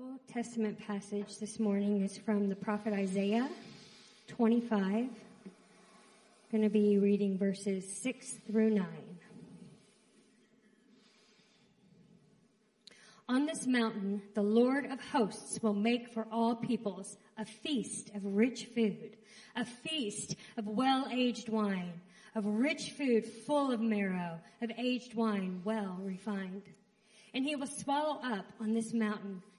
Old Testament passage this morning is from the prophet Isaiah 25. I'm going to be reading verses 6 through 9. On this mountain, the Lord of hosts will make for all peoples a feast of rich food, a feast of well-aged wine, of rich food full of marrow, of aged wine well refined. And he will swallow up on this mountain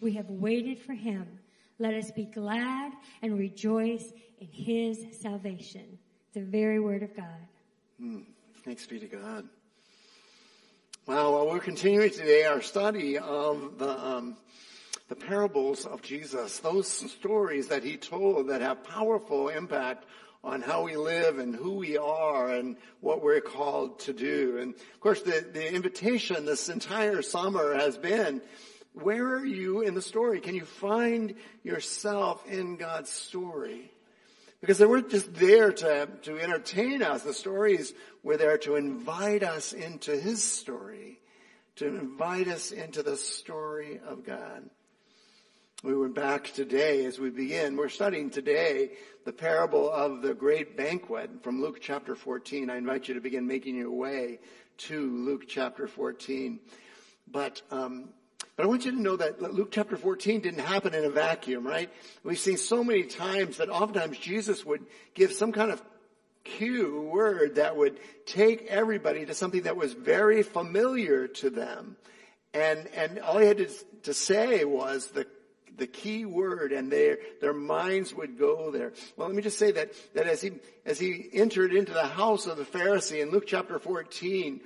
We have waited for him. Let us be glad and rejoice in his salvation. The very word of God. Hmm. Thanks be to God. Well, we're continuing today our study of the um, the parables of Jesus, those stories that he told that have powerful impact on how we live and who we are and what we're called to do. And of course, the, the invitation this entire summer has been, where are you in the story? Can you find yourself in God's story? Because they weren't just there to, to entertain us. The stories were there to invite us into His story, to invite us into the story of God. We went back today as we begin. We're studying today the parable of the great banquet from Luke chapter 14. I invite you to begin making your way to Luke chapter 14. But, um, but I want you to know that Luke chapter 14 didn't happen in a vacuum, right? We've seen so many times that oftentimes Jesus would give some kind of cue word that would take everybody to something that was very familiar to them. And, and all he had to, to say was the the key word and their, their minds would go there. Well, let me just say that, that as he, as he entered into the house of the Pharisee in Luke chapter 14,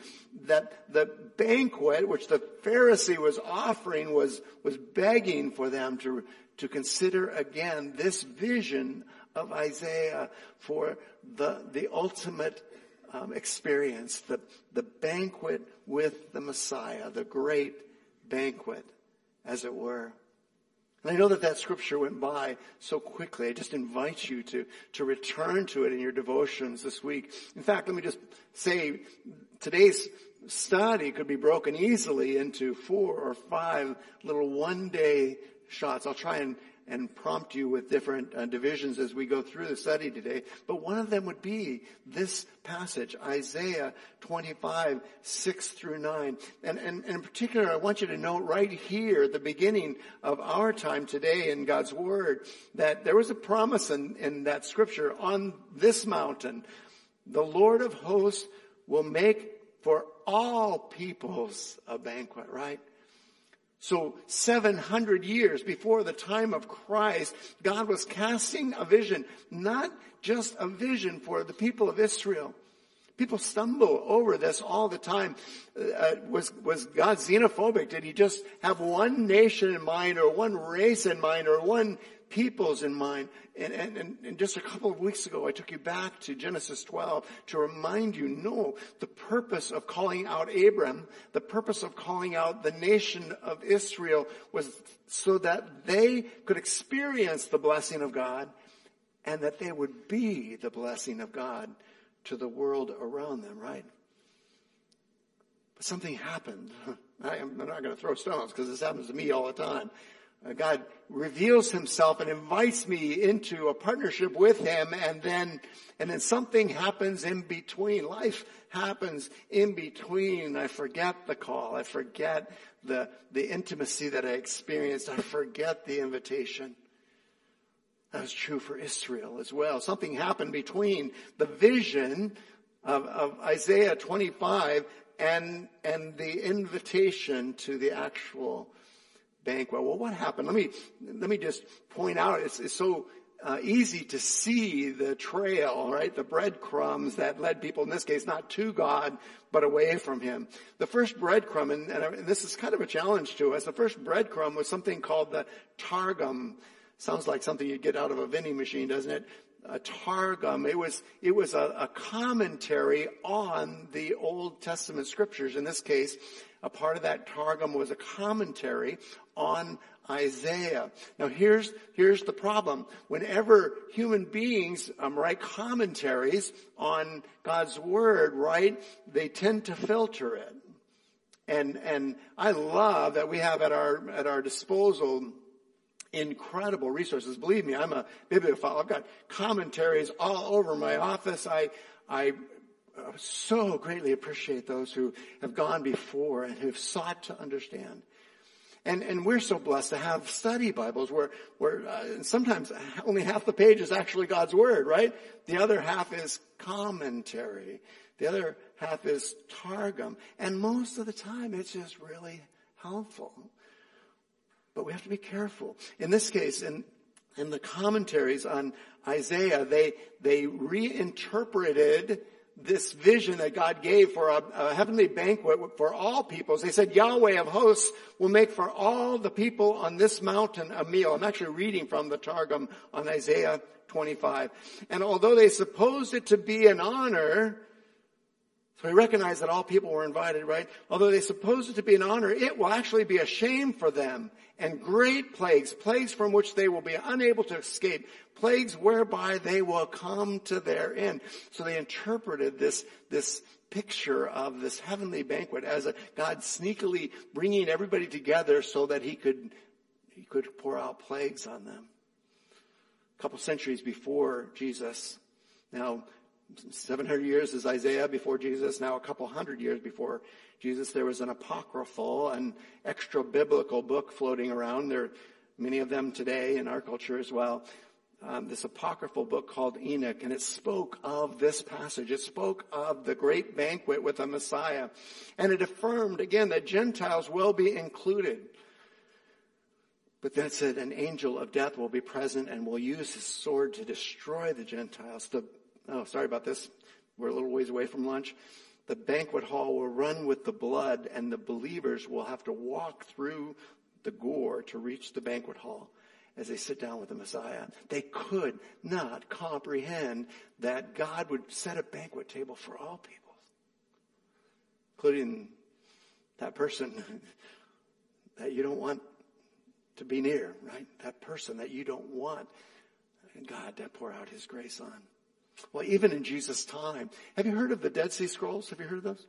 that the banquet which the Pharisee was offering was, was begging for them to, to consider again this vision of Isaiah for the, the ultimate um, experience, the, the banquet with the Messiah, the great banquet, as it were. And I know that that scripture went by so quickly. I just invite you to, to return to it in your devotions this week. In fact, let me just say today's study could be broken easily into four or five little one day shots. I'll try and and prompt you with different uh, divisions as we go through the study today. But one of them would be this passage, Isaiah 25, 6 through 9. And, and, and in particular, I want you to note right here the beginning of our time today in God's Word that there was a promise in, in that scripture on this mountain. The Lord of hosts will make for all peoples a banquet, right? So 700 years before the time of Christ, God was casting a vision, not just a vision for the people of Israel. People stumble over this all the time. Uh, was, was God xenophobic? Did he just have one nation in mind or one race in mind or one peoples in mind. And, and, and, just a couple of weeks ago, I took you back to Genesis 12 to remind you, no, the purpose of calling out Abram, the purpose of calling out the nation of Israel was so that they could experience the blessing of God and that they would be the blessing of God to the world around them, right? But something happened. I am, I'm not going to throw stones because this happens to me all the time. Uh, God reveals himself and invites me into a partnership with him and then, and then something happens in between. Life happens in between. I forget the call. I forget the, the intimacy that I experienced. I forget the invitation. That was true for Israel as well. Something happened between the vision of, of Isaiah 25 and, and the invitation to the actual Well, what happened? Let me, let me just point out, it's, it's so uh, easy to see the trail, right? The breadcrumbs that led people, in this case, not to God, but away from Him. The first breadcrumb, and, and this is kind of a challenge to us, the first breadcrumb was something called the Targum. Sounds like something you'd get out of a vending machine, doesn't it? A Targum. It was, it was a, a commentary on the Old Testament scriptures. In this case, a part of that Targum was a commentary on Isaiah. Now here's, here's the problem. Whenever human beings um, write commentaries on God's Word, right, they tend to filter it. And, and I love that we have at our, at our disposal incredible resources. Believe me, I'm a bibliophile. I've got commentaries all over my office. I, I so greatly appreciate those who have gone before and who've sought to understand. And, and we're so blessed to have study Bibles where, where uh, sometimes only half the page is actually God's Word, right? The other half is commentary. The other half is Targum. And most of the time it's just really helpful. But we have to be careful. In this case, in, in the commentaries on Isaiah, they, they reinterpreted this vision that God gave for a, a, heavenly banquet for all peoples. They said Yahweh of hosts will make for all the people on this mountain a meal. I'm actually reading from the Targum on Isaiah 25. And although they supposed it to be an honor, so we recognize that all people were invited, right? Although they supposed it to be an honor, it will actually be a shame for them and great plagues, plagues from which they will be unable to escape, plagues whereby they will come to their end. So they interpreted this, this picture of this heavenly banquet as a God sneakily bringing everybody together so that he could, he could pour out plagues on them. A couple centuries before Jesus, now 700 years is Isaiah before Jesus, now a couple hundred years before Jesus, there was an apocryphal and extra biblical book floating around. There are many of them today in our culture as well. Um, this apocryphal book called Enoch, and it spoke of this passage. It spoke of the great banquet with the Messiah, and it affirmed again that Gentiles will be included. But then it said an angel of death will be present and will use his sword to destroy the Gentiles. The, oh, sorry about this. We're a little ways away from lunch the banquet hall will run with the blood and the believers will have to walk through the gore to reach the banquet hall as they sit down with the Messiah. They could not comprehend that God would set a banquet table for all people, including that person that you don't want to be near, right? That person that you don't want God to pour out his grace on. Well, even in Jesus' time, have you heard of the Dead Sea Scrolls? Have you heard of those?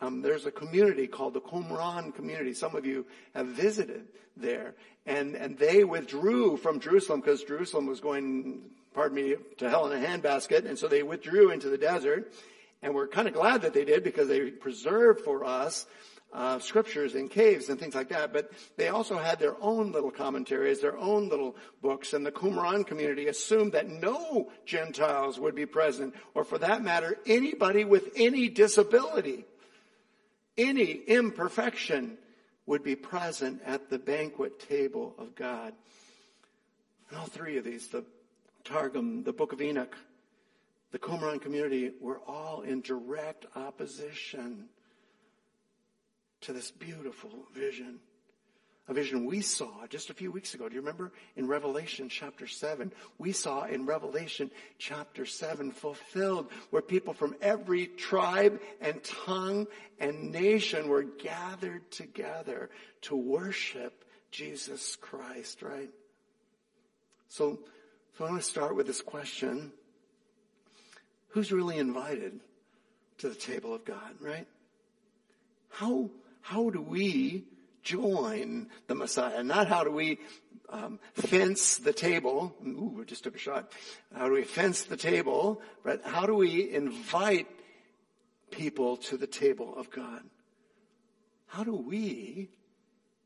Um, there's a community called the Qumran community. Some of you have visited there, and and they withdrew from Jerusalem because Jerusalem was going, pardon me, to hell in a handbasket, and so they withdrew into the desert. And we're kind of glad that they did because they preserved for us uh, scriptures in caves and things like that, but they also had their own little commentaries, their own little books, and the Qumran community assumed that no Gentiles would be present, or for that matter, anybody with any disability, any imperfection would be present at the banquet table of God. And all three of these, the Targum, the Book of Enoch, the Qumran community, were all in direct opposition to this beautiful vision. A vision we saw just a few weeks ago. Do you remember in Revelation chapter 7? We saw in Revelation chapter 7 fulfilled where people from every tribe and tongue and nation were gathered together to worship Jesus Christ, right? So, so I want to start with this question. Who's really invited to the table of God, right? How how do we join the Messiah? Not how do we um, fence the table. Ooh, we just took a shot. How do we fence the table? But how do we invite people to the table of God? How do we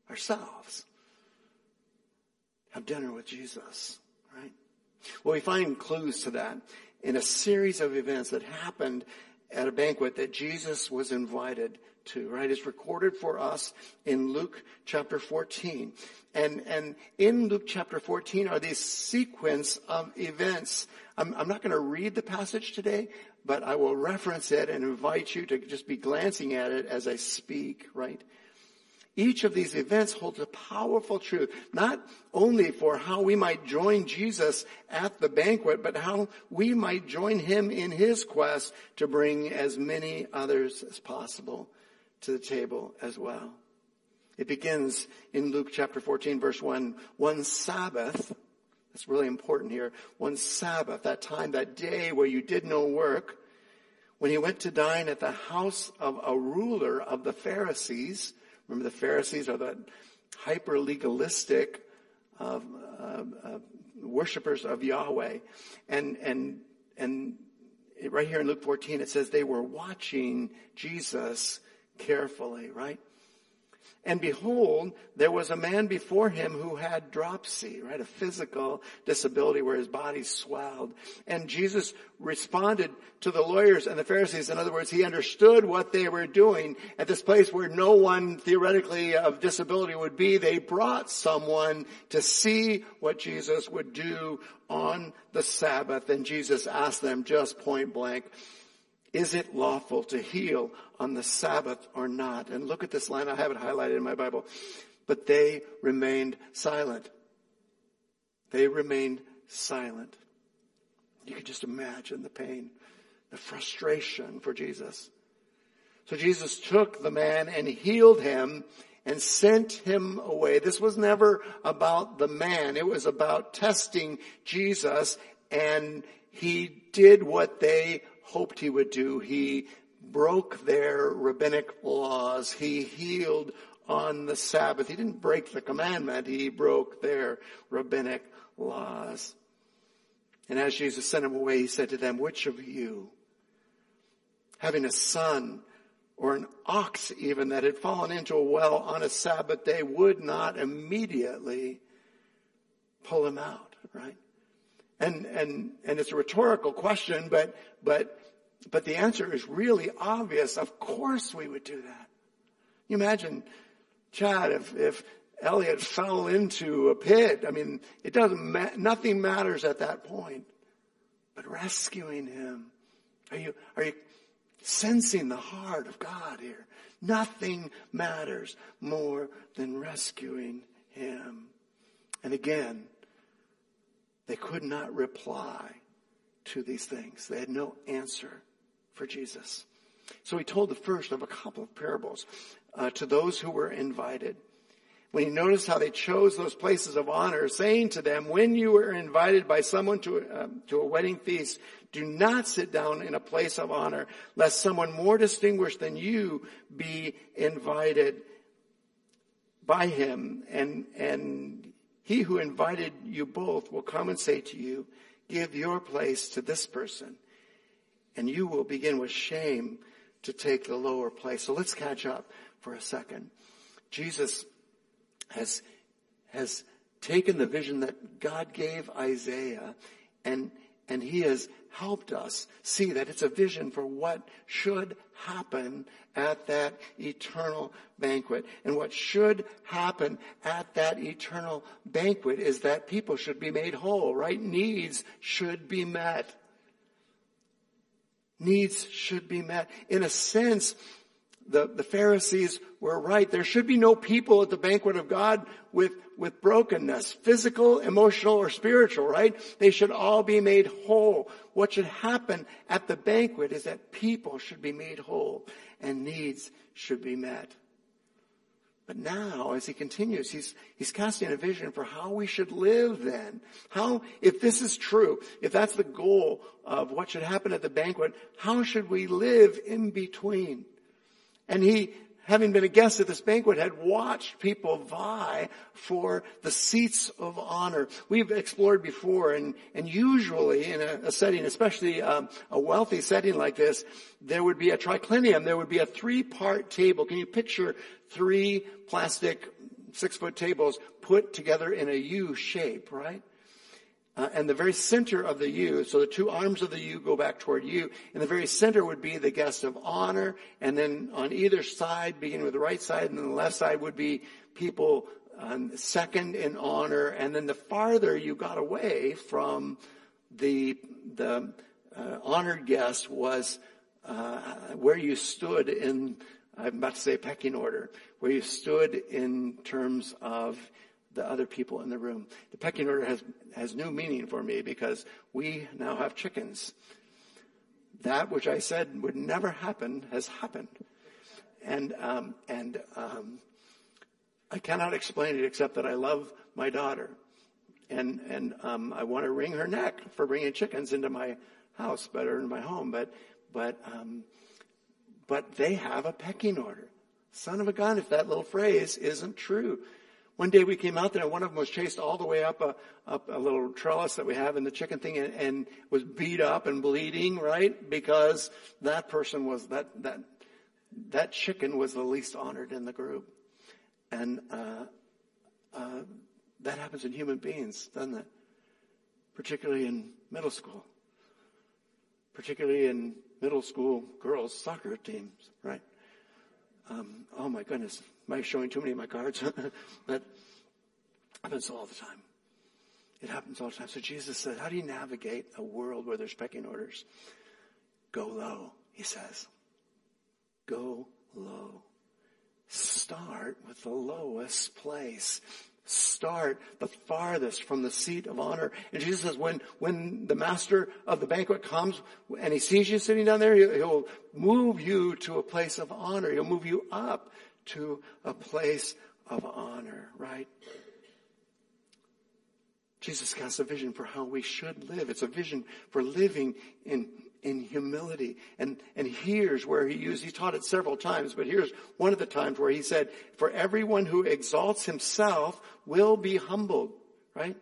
ourselves have dinner with Jesus? Right? Well, we find clues to that in a series of events that happened at a banquet that Jesus was invited to, right? It's recorded for us in Luke chapter 14. And, and in Luke chapter 14 are these sequence of events. I'm, I'm not going to read the passage today, but I will reference it and invite you to just be glancing at it as I speak, right? Each of these events holds a powerful truth, not only for how we might join Jesus at the banquet, but how we might join him in his quest to bring as many others as possible to the table as well. It begins in Luke chapter 14 verse 1, one Sabbath, that's really important here, one Sabbath, that time, that day where you did no work, when he went to dine at the house of a ruler of the Pharisees, Remember the Pharisees are the hyper legalistic uh, uh, uh, worshippers of Yahweh. And, and, and right here in Luke 14 it says they were watching Jesus carefully, right? And behold, there was a man before him who had dropsy, right? A physical disability where his body swelled. And Jesus responded to the lawyers and the Pharisees. In other words, he understood what they were doing at this place where no one theoretically of disability would be. They brought someone to see what Jesus would do on the Sabbath. And Jesus asked them just point blank, is it lawful to heal on the Sabbath or not? And look at this line. I have it highlighted in my Bible. But they remained silent. They remained silent. You can just imagine the pain, the frustration for Jesus. So Jesus took the man and healed him and sent him away. This was never about the man. It was about testing Jesus and he did what they hoped he would do. He broke their rabbinic laws. He healed on the Sabbath. He didn't break the commandment. He broke their rabbinic laws. And as Jesus sent him away, he said to them, which of you, having a son or an ox even that had fallen into a well on a Sabbath day would not immediately pull him out, right? And, and, and it's a rhetorical question, but, but, but the answer is really obvious. Of course we would do that. You imagine, Chad, if, if Elliot fell into a pit, I mean, it doesn't, ma- nothing matters at that point. But rescuing him, are you, are you sensing the heart of God here? Nothing matters more than rescuing him. And again, they could not reply to these things. They had no answer for Jesus. So he told the first of a couple of parables uh, to those who were invited. When he noticed how they chose those places of honor, saying to them, when you are invited by someone to, uh, to a wedding feast, do not sit down in a place of honor, lest someone more distinguished than you be invited by him and, and he who invited you both will come and say to you, give your place to this person. And you will begin with shame to take the lower place. So let's catch up for a second. Jesus has, has taken the vision that God gave Isaiah and, and he has helped us see that it's a vision for what should happen at that eternal banquet. And what should happen at that eternal banquet is that people should be made whole, right? Needs should be met. Needs should be met. In a sense, the, the Pharisees were right. There should be no people at the banquet of God with, with brokenness, physical, emotional, or spiritual, right? They should all be made whole. What should happen at the banquet is that people should be made whole and needs should be met. But now, as he continues, he's, he's casting a vision for how we should live then. How, if this is true, if that's the goal of what should happen at the banquet, how should we live in between? And he, having been a guest at this banquet, had watched people vie for the seats of honor. We've explored before, and, and usually in a, a setting, especially um, a wealthy setting like this, there would be a triclinium. There would be a three-part table. Can you picture three plastic six-foot tables put together in a U shape, right? Uh, and the very center of the U, so the two arms of the U go back toward you, and the very center would be the guest of honor, and then on either side, beginning with the right side and then the left side would be people um, second in honor, and then the farther you got away from the the uh, honored guest was uh, where you stood in I'm about to say pecking order, where you stood in terms of the other people in the room. The pecking order has, has new meaning for me because we now have chickens. That which I said would never happen has happened. And, um, and, um, I cannot explain it except that I love my daughter. And, and, um, I want to wring her neck for bringing chickens into my house, better in my home. But, but, um, but they have a pecking order. Son of a gun, if that little phrase isn't true. One day we came out there and one of them was chased all the way up a, up a little trellis that we have in the chicken thing and, and was beat up and bleeding, right? Because that person was, that, that, that chicken was the least honored in the group. And, uh, uh, that happens in human beings, doesn't it? Particularly in middle school. Particularly in middle school girls soccer teams, right? Um, oh my goodness, am I showing too many of my cards? but happens all the time. It happens all the time. So Jesus said, how do you navigate a world where there's pecking orders? Go low, he says. Go low. Start with the lowest place start the farthest from the seat of honor. And Jesus says, when, when the master of the banquet comes and he sees you sitting down there, he'll move you to a place of honor. He'll move you up to a place of honor, right? Jesus casts a vision for how we should live. It's a vision for living in in humility. And, and here's where he used, he taught it several times, but here's one of the times where he said, for everyone who exalts himself will be humbled, right?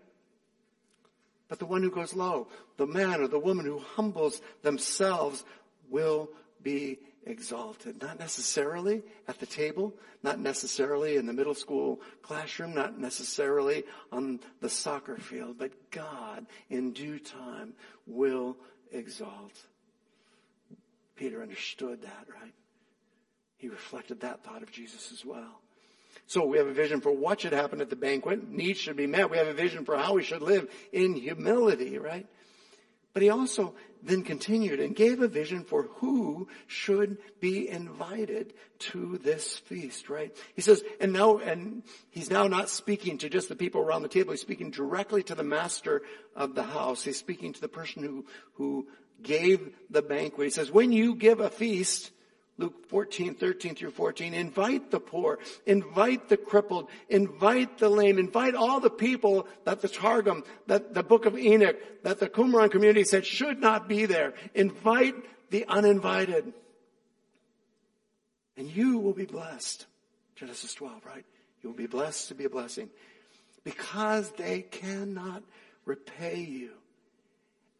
But the one who goes low, the man or the woman who humbles themselves will be exalted. Not necessarily at the table, not necessarily in the middle school classroom, not necessarily on the soccer field, but God in due time will exalt. Peter understood that, right? He reflected that thought of Jesus as well. So we have a vision for what should happen at the banquet. Needs should be met. We have a vision for how we should live in humility, right? But he also then continued and gave a vision for who should be invited to this feast, right? He says, and now, and he's now not speaking to just the people around the table. He's speaking directly to the master of the house. He's speaking to the person who, who gave the banquet. He says, when you give a feast, Luke 14, 13 through 14. Invite the poor, invite the crippled, invite the lame, invite all the people that the Targum, that the book of Enoch, that the Qumran community said should not be there. Invite the uninvited. And you will be blessed. Genesis 12, right? You will be blessed to be a blessing. Because they cannot repay you.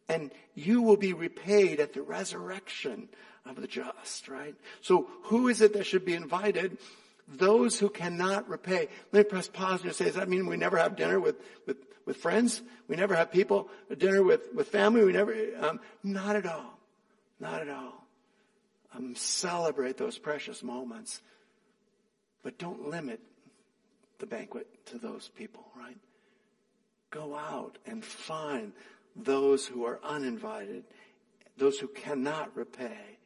And you will be repaid at the resurrection of the just, right? So who is it that should be invited? Those who cannot repay. Let me press pause and say, does that mean we never have dinner with, with, with friends? We never have people, dinner with, with family? We never, um, not at all. Not at all. Um, celebrate those precious moments. But don't limit the banquet to those people, right? Go out and find those who are uninvited, those who cannot repay,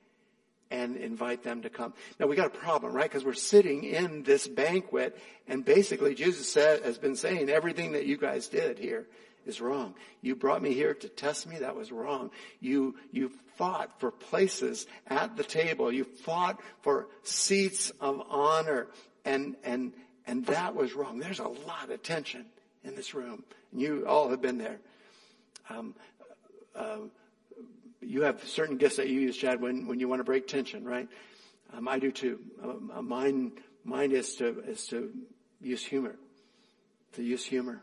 and invite them to come. Now we got a problem, right? Because we're sitting in this banquet and basically Jesus said, has been saying everything that you guys did here is wrong. You brought me here to test me. That was wrong. You, you fought for places at the table. You fought for seats of honor and, and, and that was wrong. There's a lot of tension in this room. And you all have been there. Um, uh, you have certain gifts that you use, Chad, when, when you want to break tension, right? Um, I do too. Uh, mine, mine is to, is to use humor. To use humor.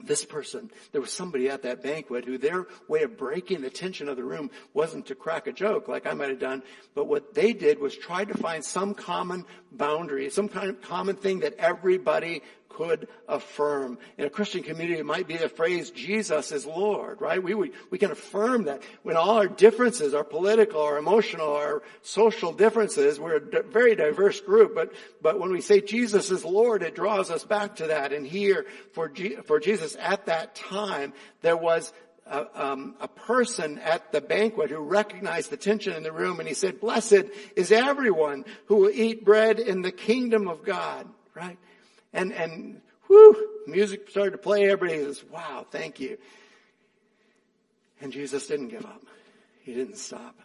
This person, there was somebody at that banquet who their way of breaking the tension of the room wasn't to crack a joke like I might have done, but what they did was try to find some common boundary, some kind of common thing that everybody could affirm. In a Christian community, it might be the phrase, Jesus is Lord, right? We, we, we can affirm that when all our differences, our political, our emotional, our social differences, we're a very diverse group, but, but when we say Jesus is Lord, it draws us back to that. And here, for, G, for Jesus at that time, there was a, um, a, person at the banquet who recognized the tension in the room and he said, blessed is everyone who will eat bread in the kingdom of God, right? And, and whew, music started to play. Everybody says, wow, thank you. And Jesus didn't give up. He didn't stop.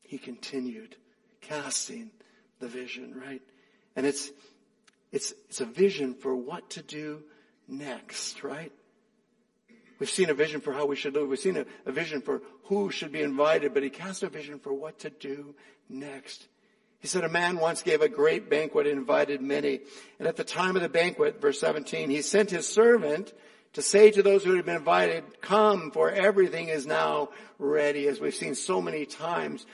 He continued casting the vision, right? And it's, it's, it's a vision for what to do next, right? We've seen a vision for how we should live. We've seen a, a vision for who should be invited, but he cast a vision for what to do next. He said, a man once gave a great banquet and invited many. And at the time of the banquet, verse 17, he sent his servant to say to those who had been invited, come, for everything is now ready, as we've seen so many times.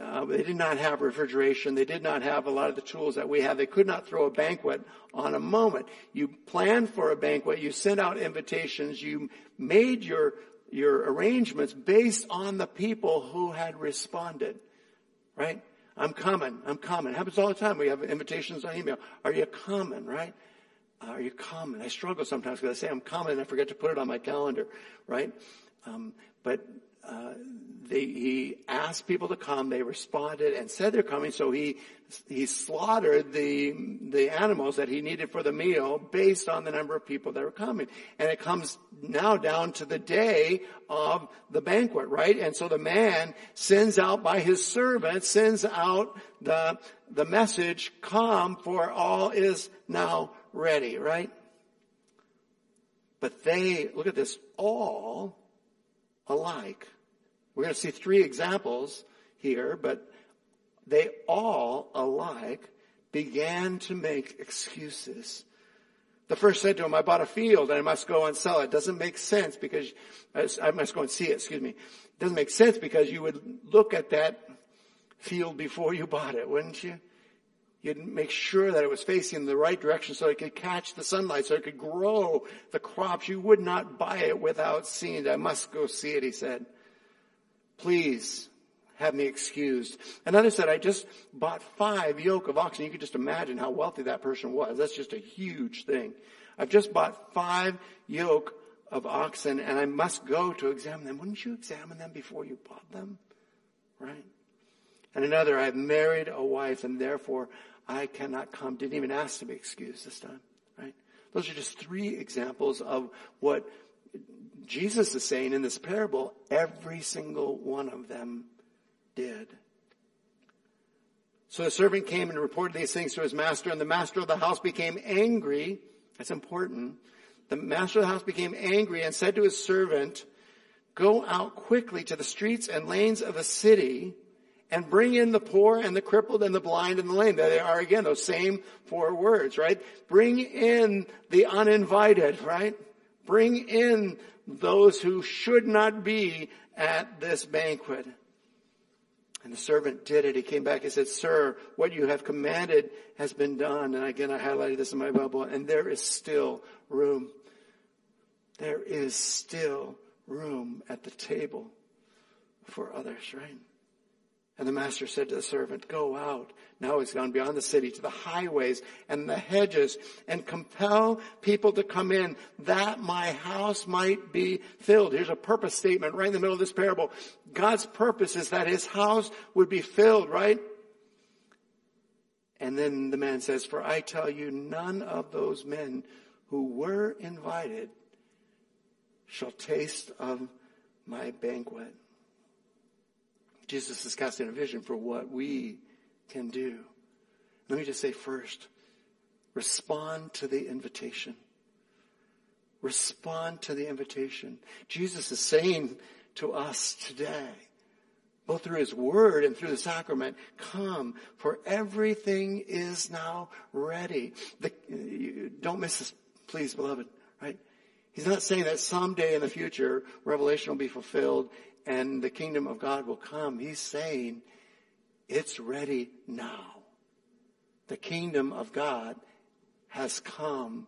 Uh, they did not have refrigeration. They did not have a lot of the tools that we have. They could not throw a banquet on a moment. You planned for a banquet. You sent out invitations. You made your, your arrangements based on the people who had responded. Right? I'm coming. I'm coming. It happens all the time. We have invitations on email. Are you coming? Right? Are you coming? I struggle sometimes because I say I'm coming and I forget to put it on my calendar. Right? Um, but uh, they, he asked people to come. They responded and said they're coming. So he he slaughtered the the animals that he needed for the meal based on the number of people that were coming. And it comes now down to the day of the banquet, right? And so the man sends out by his servant sends out the the message, "Come, for all is now ready." Right? But they look at this all alike. We're going to see three examples here, but they all alike began to make excuses. The first said to him, I bought a field and I must go and sell it. Doesn't make sense because, I must go and see it, excuse me. Doesn't make sense because you would look at that field before you bought it, wouldn't you? You'd make sure that it was facing the right direction so it could catch the sunlight, so it could grow the crops. You would not buy it without seeing it. I must go see it, he said. Please have me excused. Another said, I just bought five yoke of oxen. You could just imagine how wealthy that person was. That's just a huge thing. I've just bought five yoke of oxen and I must go to examine them. Wouldn't you examine them before you bought them? Right? And another, I've married a wife and therefore I cannot come. Didn't even ask to be excused this time. Right? Those are just three examples of what Jesus is saying in this parable. Every single one of them did. So the servant came and reported these things to his master, and the master of the house became angry. That's important. The master of the house became angry and said to his servant, Go out quickly to the streets and lanes of the city and bring in the poor and the crippled and the blind and the lame. There they are again, those same four words, right? Bring in the uninvited, right? Bring in those who should not be at this banquet. And the servant did it. He came back and said, Sir, what you have commanded has been done. And again, I highlighted this in my Bible. And there is still room. There is still room at the table for others, right? And the master said to the servant, go out. Now he's gone beyond the city to the highways and the hedges and compel people to come in that my house might be filled. Here's a purpose statement right in the middle of this parable. God's purpose is that his house would be filled, right? And then the man says, for I tell you, none of those men who were invited shall taste of my banquet. Jesus is casting a vision for what we can do. Let me just say first, respond to the invitation. Respond to the invitation. Jesus is saying to us today, both through his word and through the sacrament, come, for everything is now ready. The, don't miss this, please, beloved, right? He's not saying that someday in the future, Revelation will be fulfilled and the kingdom of God will come. He's saying it's ready now. The kingdom of God has come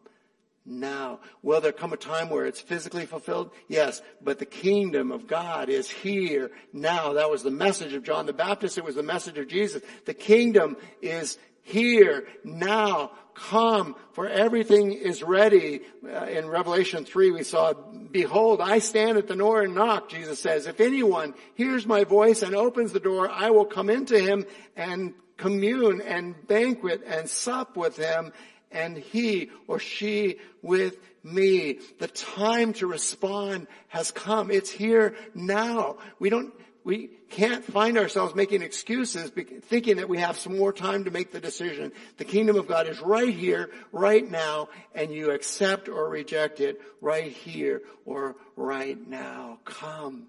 now. Will there come a time where it's physically fulfilled? Yes, but the kingdom of God is here now. That was the message of John the Baptist. It was the message of Jesus. The kingdom is here now. Come, for everything is ready. Uh, in Revelation 3 we saw, behold, I stand at the door and knock, Jesus says. If anyone hears my voice and opens the door, I will come into him and commune and banquet and sup with him and he or she with me. The time to respond has come. It's here now. We don't, we can't find ourselves making excuses thinking that we have some more time to make the decision. The kingdom of God is right here, right now, and you accept or reject it right here or right now. Come.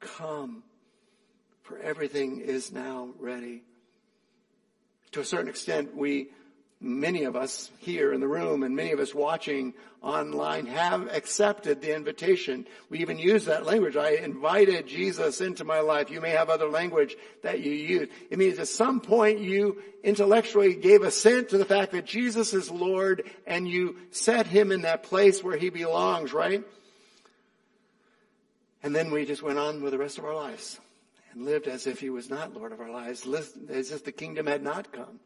Come. For everything is now ready. To a certain extent, we many of us here in the room and many of us watching online have accepted the invitation. We even use that language. I invited Jesus into my life. You may have other language that you use. It means at some point you intellectually gave assent to the fact that Jesus is Lord and you set him in that place where he belongs, right? And then we just went on with the rest of our lives and lived as if he was not Lord of our lives, as if the kingdom had not come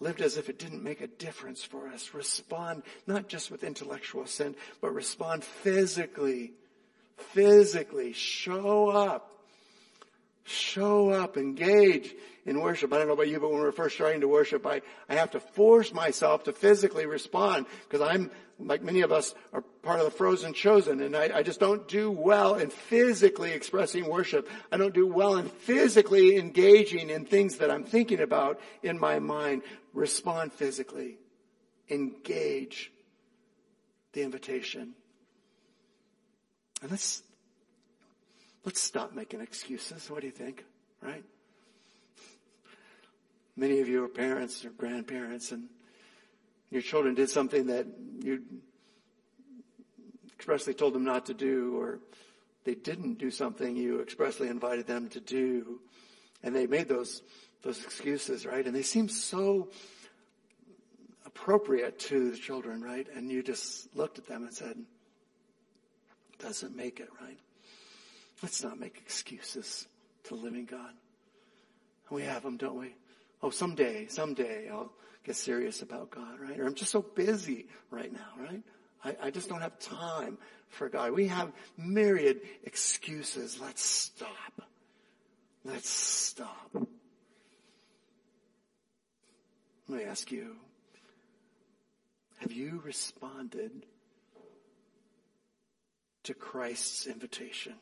lived as if it didn't make a difference for us. Respond not just with intellectual sin, but respond physically. Physically. Show up. Show up. Engage in worship. I don't know about you, but when we're first starting to worship, I, I have to force myself to physically respond because I'm, like many of us, are part of the frozen chosen and I, I just don't do well in physically expressing worship. I don't do well in physically engaging in things that I'm thinking about in my mind respond physically, engage the invitation. And let's, let's stop making excuses. What do you think? Right? Many of you are parents or grandparents and your children did something that you expressly told them not to do or they didn't do something you expressly invited them to do and they made those those excuses, right? And they seem so appropriate to the children, right? And you just looked at them and said, doesn't make it, right? Let's not make excuses to living God. We have them, don't we? Oh, someday, someday I'll get serious about God, right? Or I'm just so busy right now, right? I, I just don't have time for God. We have myriad excuses. Let's stop. Let's stop. Let me ask you, have you responded to Christ's invitation?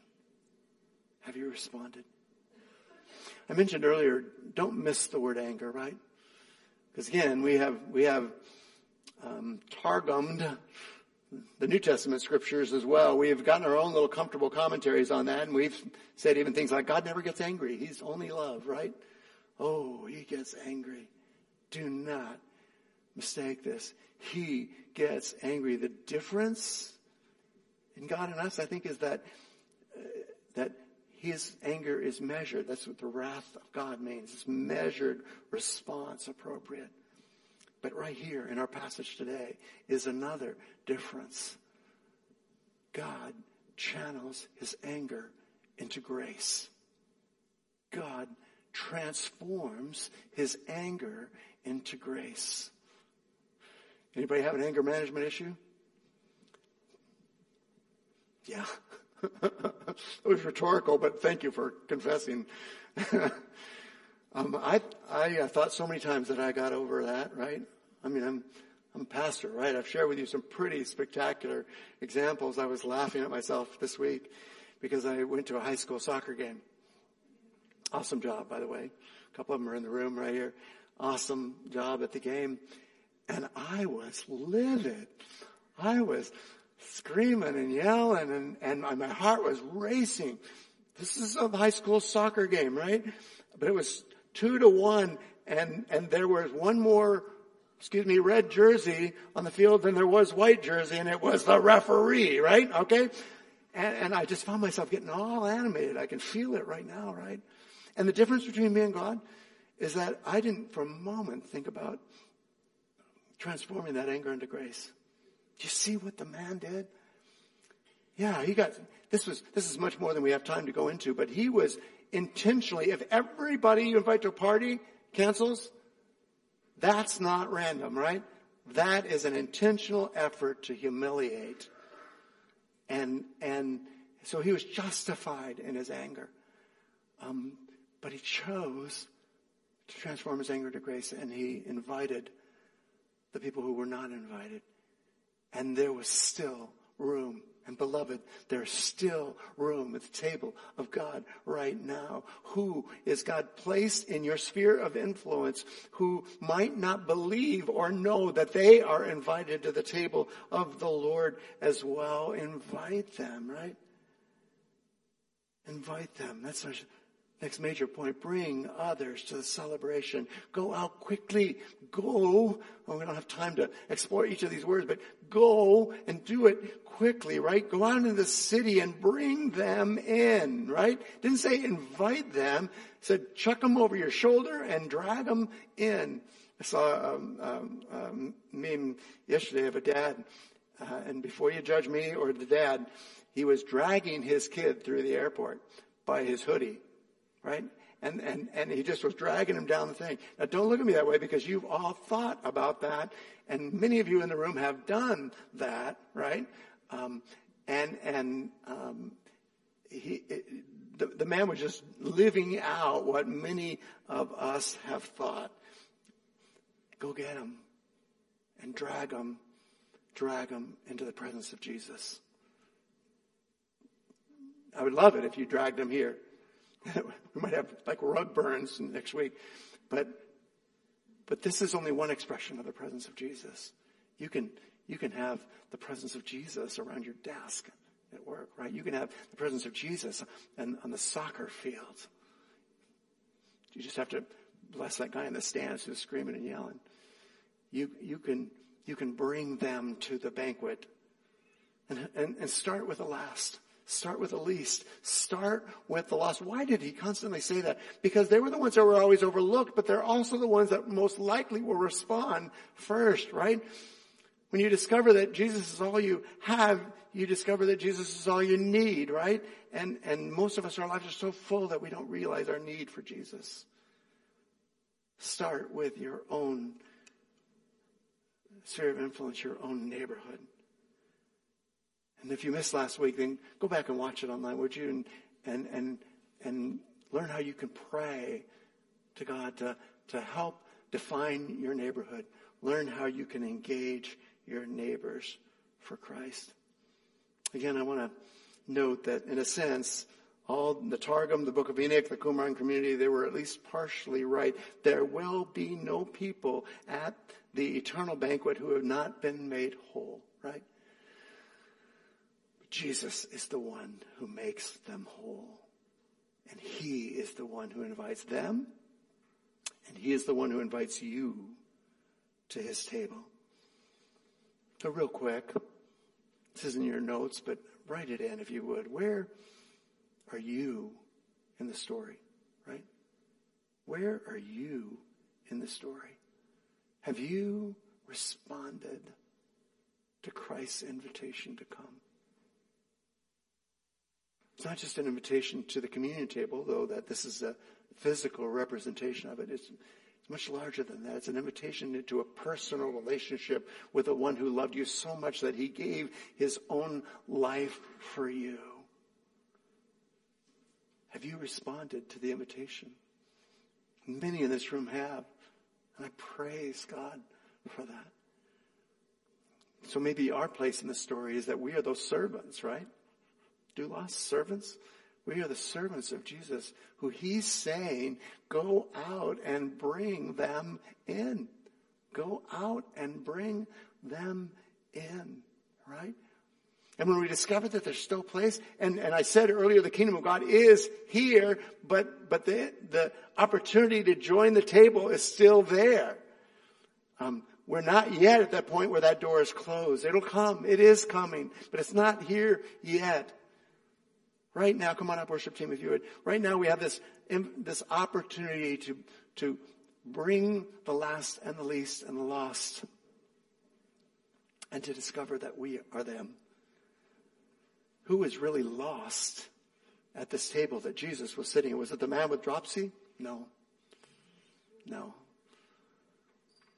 Have you responded? I mentioned earlier, don't miss the word anger, right? Because again, we have, we have, um, targumed the New Testament scriptures as well. We have gotten our own little comfortable commentaries on that and we've said even things like God never gets angry. He's only love, right? Oh, he gets angry. Do not mistake this. He gets angry. The difference in God and us, I think, is that uh, that His anger is measured. That's what the wrath of God means. It's measured response appropriate. But right here in our passage today is another difference. God channels His anger into grace. God transforms His anger into grace. Anybody have an anger management issue? Yeah. it was rhetorical, but thank you for confessing. um, I, I uh, thought so many times that I got over that, right? I mean, I'm, I'm a pastor, right? I've shared with you some pretty spectacular examples. I was laughing at myself this week because I went to a high school soccer game. Awesome job, by the way. A couple of them are in the room right here awesome job at the game. And I was livid. I was screaming and yelling and, and my heart was racing. This is a high school soccer game, right? But it was two to one and, and there was one more, excuse me, red jersey on the field than there was white jersey and it was the referee, right? Okay? And, and I just found myself getting all animated. I can feel it right now, right? And the difference between me and God is that I didn't for a moment think about transforming that anger into grace. You see what the man did? Yeah, he got, this was, this is much more than we have time to go into, but he was intentionally, if everybody you invite to a party cancels, that's not random, right? That is an intentional effort to humiliate. And, and so he was justified in his anger. Um, but he chose to transform his anger to grace and he invited the people who were not invited. And there was still room and beloved, there's still room at the table of God right now. Who is God placed in your sphere of influence who might not believe or know that they are invited to the table of the Lord as well? Invite them, right? Invite them. That's our Next major point, bring others to the celebration. Go out quickly. Go. We don't have time to explore each of these words, but go and do it quickly, right? Go out into the city and bring them in, right? Didn't say invite them. said chuck them over your shoulder and drag them in. I saw um, um, um, meme yesterday of a dad, uh, and before you judge me or the dad, he was dragging his kid through the airport by his hoodie right? And, and, and he just was dragging him down the thing. Now don't look at me that way because you've all thought about that. And many of you in the room have done that, right? Um, and, and, um, he, it, the, the man was just living out what many of us have thought. Go get him and drag him, drag him into the presence of Jesus. I would love it if you dragged him here. we might have like rug burns next week. But, but this is only one expression of the presence of Jesus. You can, you can have the presence of Jesus around your desk at work, right? You can have the presence of Jesus and on the soccer field. You just have to bless that guy in the stands who's screaming and yelling. You, you can, you can bring them to the banquet and, and, and start with the last. Start with the least. Start with the lost. Why did he constantly say that? Because they were the ones that were always overlooked, but they're also the ones that most likely will respond first, right? When you discover that Jesus is all you have, you discover that Jesus is all you need, right? And, and most of us, our lives are so full that we don't realize our need for Jesus. Start with your own sphere of influence, your own neighborhood. And if you missed last week, then go back and watch it online, would you? And, and, and, and learn how you can pray to God to, to help define your neighborhood. Learn how you can engage your neighbors for Christ. Again, I want to note that in a sense, all the Targum, the Book of Enoch, the Qumran community, they were at least partially right. There will be no people at the eternal banquet who have not been made whole, right? Jesus is the one who makes them whole. And he is the one who invites them. And he is the one who invites you to his table. So real quick, this isn't your notes, but write it in if you would. Where are you in the story? Right? Where are you in the story? Have you responded to Christ's invitation to come? It's not just an invitation to the communion table, though that this is a physical representation of it. It's, it's much larger than that. It's an invitation into a personal relationship with the one who loved you so much that he gave his own life for you. Have you responded to the invitation? Many in this room have. And I praise God for that. So maybe our place in the story is that we are those servants, right? Doulos, servants. We are the servants of Jesus who he's saying, go out and bring them in. Go out and bring them in, right? And when we discover that there's still place, and, and I said earlier, the kingdom of God is here, but, but the, the opportunity to join the table is still there. Um, we're not yet at that point where that door is closed. It'll come. It is coming, but it's not here yet. Right now, come on up, worship team, if you would. Right now, we have this, this opportunity to, to bring the last and the least and the lost and to discover that we are them. Who is really lost at this table that Jesus was sitting? Was it the man with dropsy? No. No.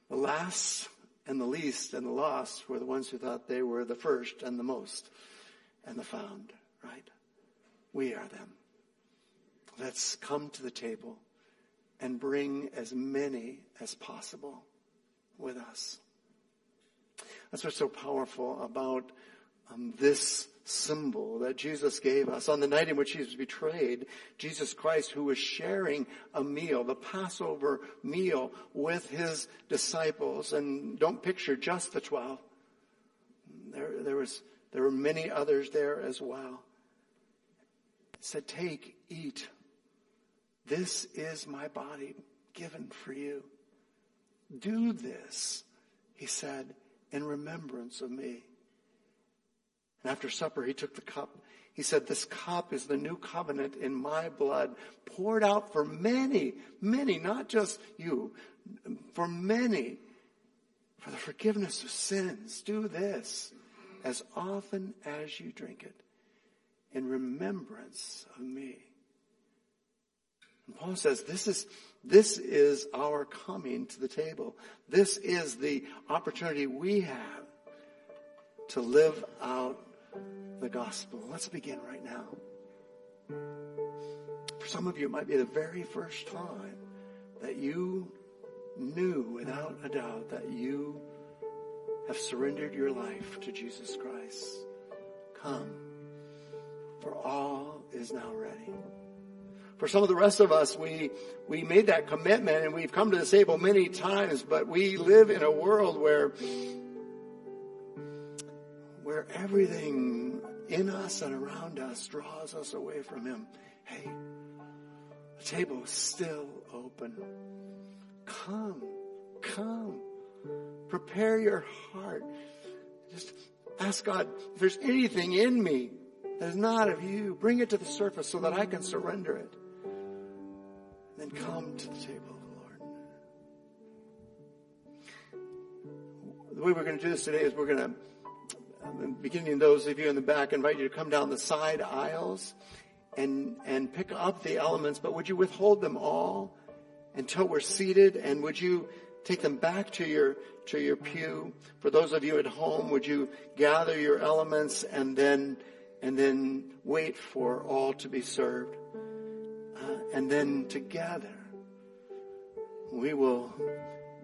The last and the least and the lost were the ones who thought they were the first and the most and the found, right? We are them. Let's come to the table and bring as many as possible with us. That's what's so powerful about um, this symbol that Jesus gave us. On the night in which he was betrayed, Jesus Christ, who was sharing a meal, the Passover meal with his disciples, and don't picture just the twelve. There, there was, there were many others there as well. Said, take, eat. This is my body given for you. Do this, he said, in remembrance of me. And after supper, he took the cup. He said, this cup is the new covenant in my blood poured out for many, many, not just you, for many, for the forgiveness of sins. Do this as often as you drink it in remembrance of me. And Paul says this is, this is our coming to the table. This is the opportunity we have to live out the gospel. Let's begin right now. For some of you, it might be the very first time that you knew without a doubt that you have surrendered your life to Jesus Christ. Come, for all is now ready. For some of the rest of us, we, we made that commitment and we've come to the table many times, but we live in a world where where everything in us and around us draws us away from Him. Hey, the table is still open. Come, come. Prepare your heart. Just ask God, if there's anything in me that is not of you, bring it to the surface so that I can surrender it. Then come to the table of the Lord. The way we're going to do this today is we're going to um, beginning those of you in the back, invite you to come down the side aisles and, and pick up the elements, but would you withhold them all until we're seated and would you take them back to your, to your pew? For those of you at home, would you gather your elements and then, and then wait for all to be served? Uh, and then together, we will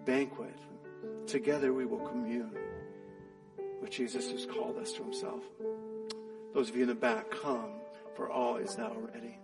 banquet. Together we will commune with Jesus who's called us to himself. Those of you in the back, come, for all is now ready.